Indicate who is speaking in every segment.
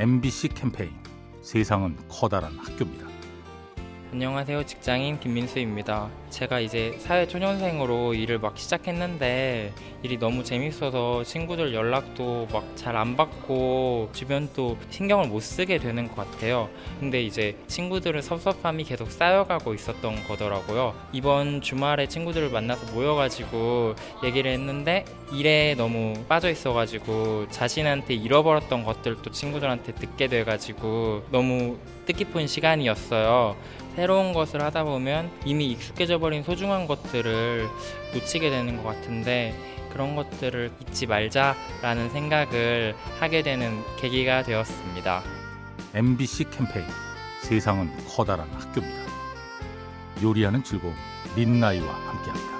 Speaker 1: MBC 캠페인 세상은 커다란 학교입니다.
Speaker 2: 안녕하세요. 직장인 김민수입니다. 제가 이제 사회 초년생으로 일을 막 시작했는데 일이 너무 재밌어서 친구들 연락도 막 잘 안 받고 주변도 신경을 못 쓰게 되는 것 같아요. 근데 이제 친구들은 섭섭함이 계속 쌓여가고 있었던 거더라고요. 이번 주말에 친구들을 만나서 모여가지고 얘기를 했는데 일에 너무 빠져 있어가지고 자신한테 잃어버렸던 것들도 친구들한테 듣게 돼가지고 너무 뜻깊은 시간이었어요. 새로운 것을 하다 보면 이미 익숙해져 버린 소중한 것들을 놓치게 되는 것 같은데 그런 것들을 잊지 말자라는 생각을 하게 되는 계기가 되었습니다.
Speaker 1: MBC 캠페인 세상은 커다란 학교입니다. 요리하는 즐거움 민나이와 함께합니다.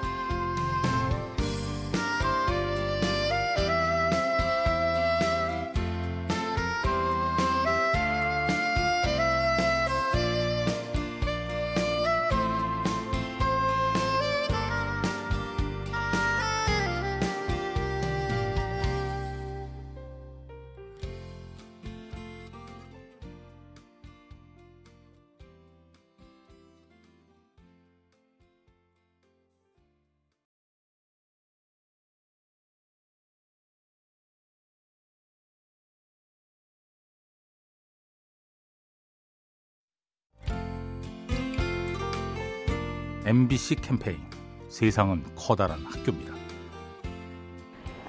Speaker 1: MBC 캠페인 세상은 커다란 학교입니다.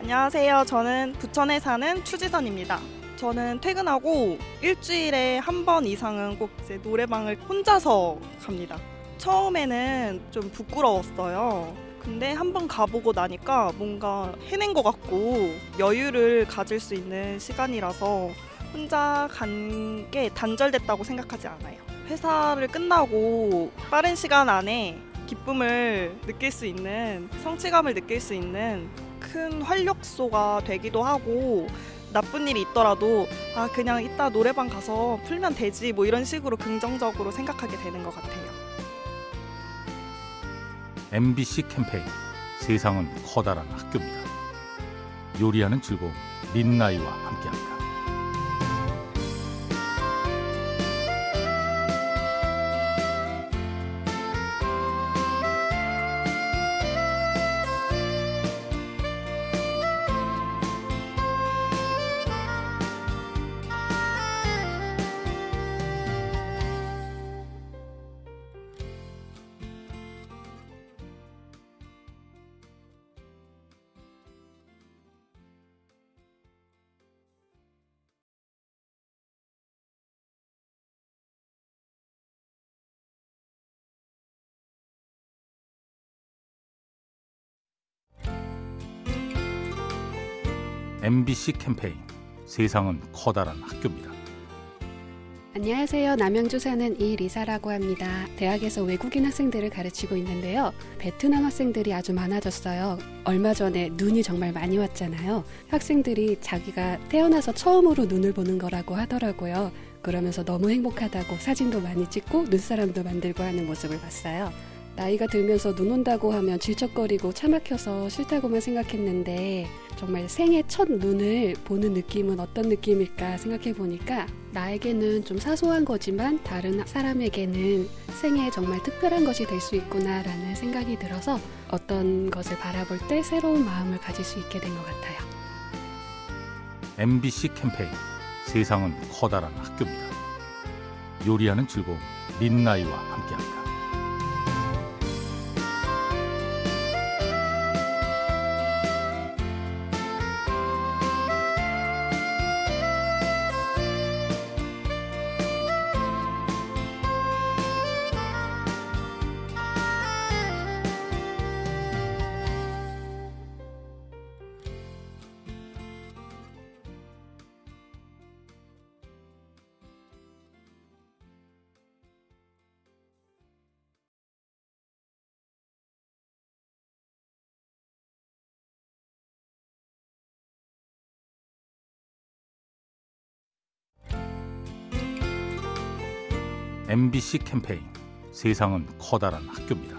Speaker 3: 안녕하세요. 저는 부천에 사는 추지선입니다. 저는 퇴근하고 일주일에 한 번 이상은 꼭 이제 노래방을 혼자서 갑니다. 처음에는 좀 부끄러웠어요. 근데 한 번 가보고 나니까 뭔가 해낸 것 같고 여유를 가질 수 있는 시간이라서 혼자 간 게 단절됐다고 생각하지 않아요. 회사를 끝나고 빠른 시간 안에 기쁨을 느낄 수 있는 성취감을 느낄 수 있는 큰 활력소가 되기도 하고 나쁜 일이 있더라도 아 그냥 이따 노래방 가서 풀면 되지 뭐 이런 식으로 긍정적으로 생각하게 되는 것 같아요.
Speaker 1: MBC 캠페인 세상은 커다란 학교입니다. 요리하는 즐거움 민나이와 함께합니다. MBC 캠페인 세상은 커다란 학교입니다.
Speaker 4: 안녕하세요. 남양주 사는 이리사라고 합니다. 대학에서 외국인 학생들을 가르치고 있는데요. 베트남 학생들이 아주 많아졌어요. 얼마 전에 눈이 정말 많이 왔잖아요. 학생들이 자기가 태어나서 처음으로 눈을 보는 거라고 하더라고요. 그러면서 너무 행복하다고 사진도 많이 찍고 눈사람도 만들고 하는 모습을 봤어요. 나이가 들면서 눈 온다고 하면 질척거리고 차 막혀서 싫다고만 생각했는데 정말 생애 첫 눈을 보는 느낌은 어떤 느낌일까 생각해 보니까 나에게는 좀 사소한 거지만 다른 사람에게는 생애 정말 특별한 것이 될 수 있구나라는 생각이 들어서 어떤 것을 바라볼 때 새로운 마음을 가질 수 있게 된 것 같아요.
Speaker 1: MBC 캠페인 세상은 커다란 학교입니다. 요리하는 즐거움 민나이와 함께합니다. MBC 캠페인 세상은 커다란 학교입니다.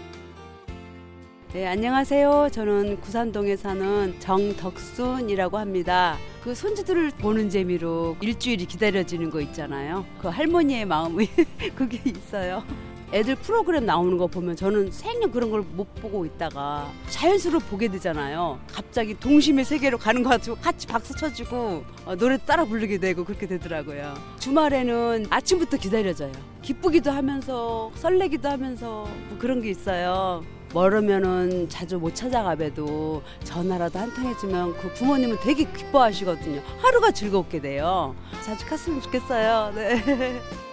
Speaker 5: 네, 안녕하세요. 저는 구산동에 사는 정덕순이라고 합니다. 그 손주들을 보는 재미로 일주일이 기다려지는 거 있잖아요. 그 할머니의 마음이 그게 있어요. 애들 프로그램 나오는 거 보면 저는 생년 그런 걸 못 보고 있다가 자연스러워 보게 되잖아요. 갑자기 동심의 세계로 가는 것 같고 같이 박수 쳐주고 어, 노래 따라 부르게 되고 그렇게 되더라고요. 주말에는 아침부터 기다려져요. 기쁘기도 하면서 설레기도 하면서 뭐 그런 게 있어요. 멀으면은 자주 못 찾아가봬도 전화라도 한 통 해주면 그 부모님은 되게 기뻐하시거든요. 하루가 즐겁게 돼요. 자주 갔으면 좋겠어요. 네.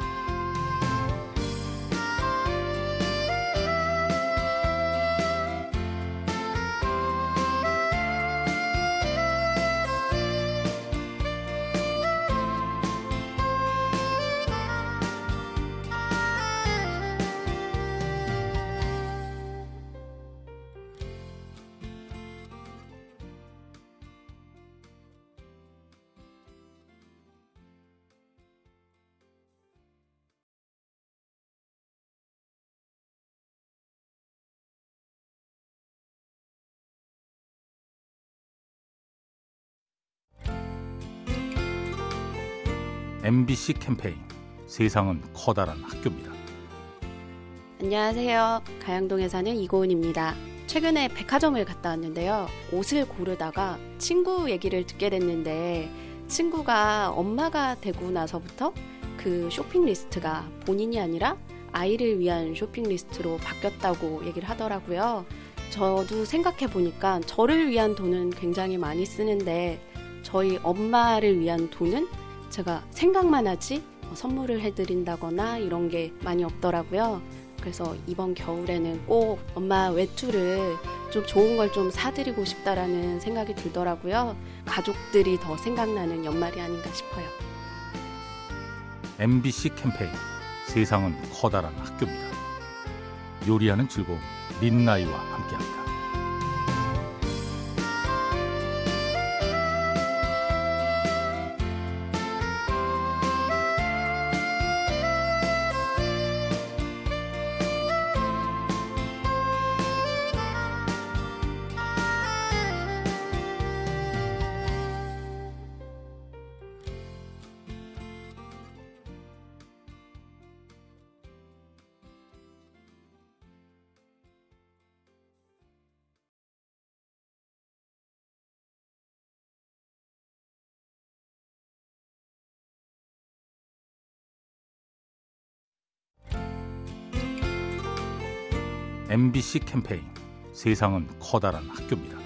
Speaker 1: MBC 캠페인 세상은 커다란 학교입니다.
Speaker 6: 안녕하세요. 가양동에 사는 이고은입니다. 최근에 백화점을 갔다 왔는데요. 옷을 고르다가 친구 얘기를 듣게 됐는데 친구가 엄마가 되고 나서부터 그 쇼핑 리스트가 본인이 아니라 아이를 위한 쇼핑 리스트로 바뀌었다고 얘기를 하더라고요. 저도 생각해 보니까 저를 위한 돈은 굉장히 많이 쓰는데 저희 엄마를 위한 돈은 제가 생각만 하지 뭐 선물을 해드린다거나 이런 게 많이 없더라고요. 그래서 이번 겨울에는 꼭 엄마 외투를 좀 좋은 걸 좀 사드리고 싶다라는 생각이 들더라고요. 가족들이 더 생각나는 연말이 아닌가 싶어요.
Speaker 1: MBC 캠페인 세상은 커다란 학교입니다. 요리하는 즐거움 민나이와 함께합니다. MBC 캠페인 세상은 커다란 학교입니다.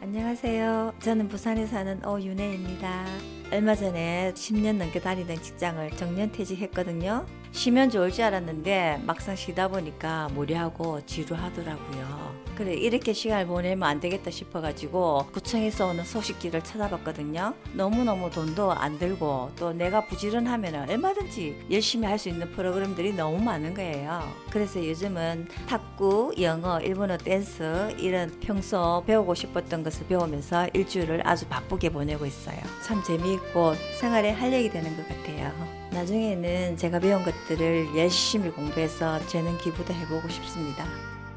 Speaker 7: 안녕하세요. 저는 부산에 사는 오윤혜입니다. 얼마 전에 10년 넘게 다니던 직장을 정년 퇴직했거든요. 쉬면 좋을 줄 알았는데 막상 쉬다 보니까 무리하고 지루하더라고요. 그래 이렇게 시간을 보내면 안 되겠다 싶어가지고 구청에서 오는 소식지를 찾아봤거든요. 너무너무 돈도 안 들고 또 내가 부지런하면 얼마든지 열심히 할 수 있는 프로그램들이 너무 많은 거예요. 그래서 요즘은 탁구, 영어, 일본어 댄스 이런 평소 배우고 싶었던 것을 배우면서 일주일을 아주 바쁘게 보내고 있어요. 참 재미있고 생활에 활력이 되는 것 같아요. 나중에는 제가 배운 것들을 열심히 공부해서 재능 기부도 해보고 싶습니다.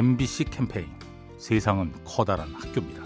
Speaker 1: MBC 캠페인 세상은 커다란 학교입니다.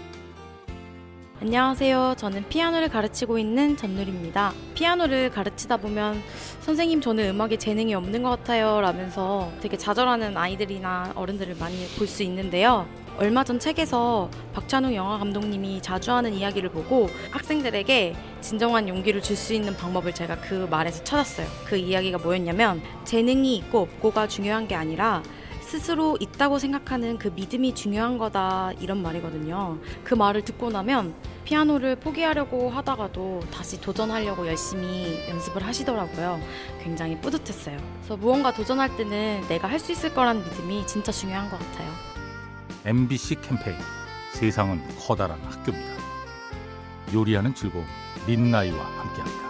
Speaker 8: 안녕하세요. 저는 피아노를 가르치고 있는 전누리입니다. 피아노를 가르치다 보면 선생님 저는 음악에 재능이 없는 것 같아요 라면서 되게 좌절하는 아이들이나 어른들을 많이 볼 수 있는데요. 얼마 전 책에서 박찬욱 영화 감독님이 자주 하는 이야기를 보고 학생들에게 진정한 용기를 줄 수 있는 방법을 제가 그 말에서 찾았어요. 그 이야기가 뭐였냐면 재능이 있고 없고가 중요한 게 아니라 스스로 있다고 생각하는 그 믿음이 중요한 거다 이런 말이거든요. 그 말을 듣고 나면 피아노를 포기하려고 하다가도 다시 도전하려고 열심히 연습을 하시더라고요. 굉장히 뿌듯했어요. 그래서 무언가 도전할 때는 내가 할 수 있을 거라는 믿음이 진짜 중요한 것 같아요.
Speaker 1: MBC 캠페인 세상은 커다란 학교입니다. 요리하는 즐거움 민나이와 함께합니다.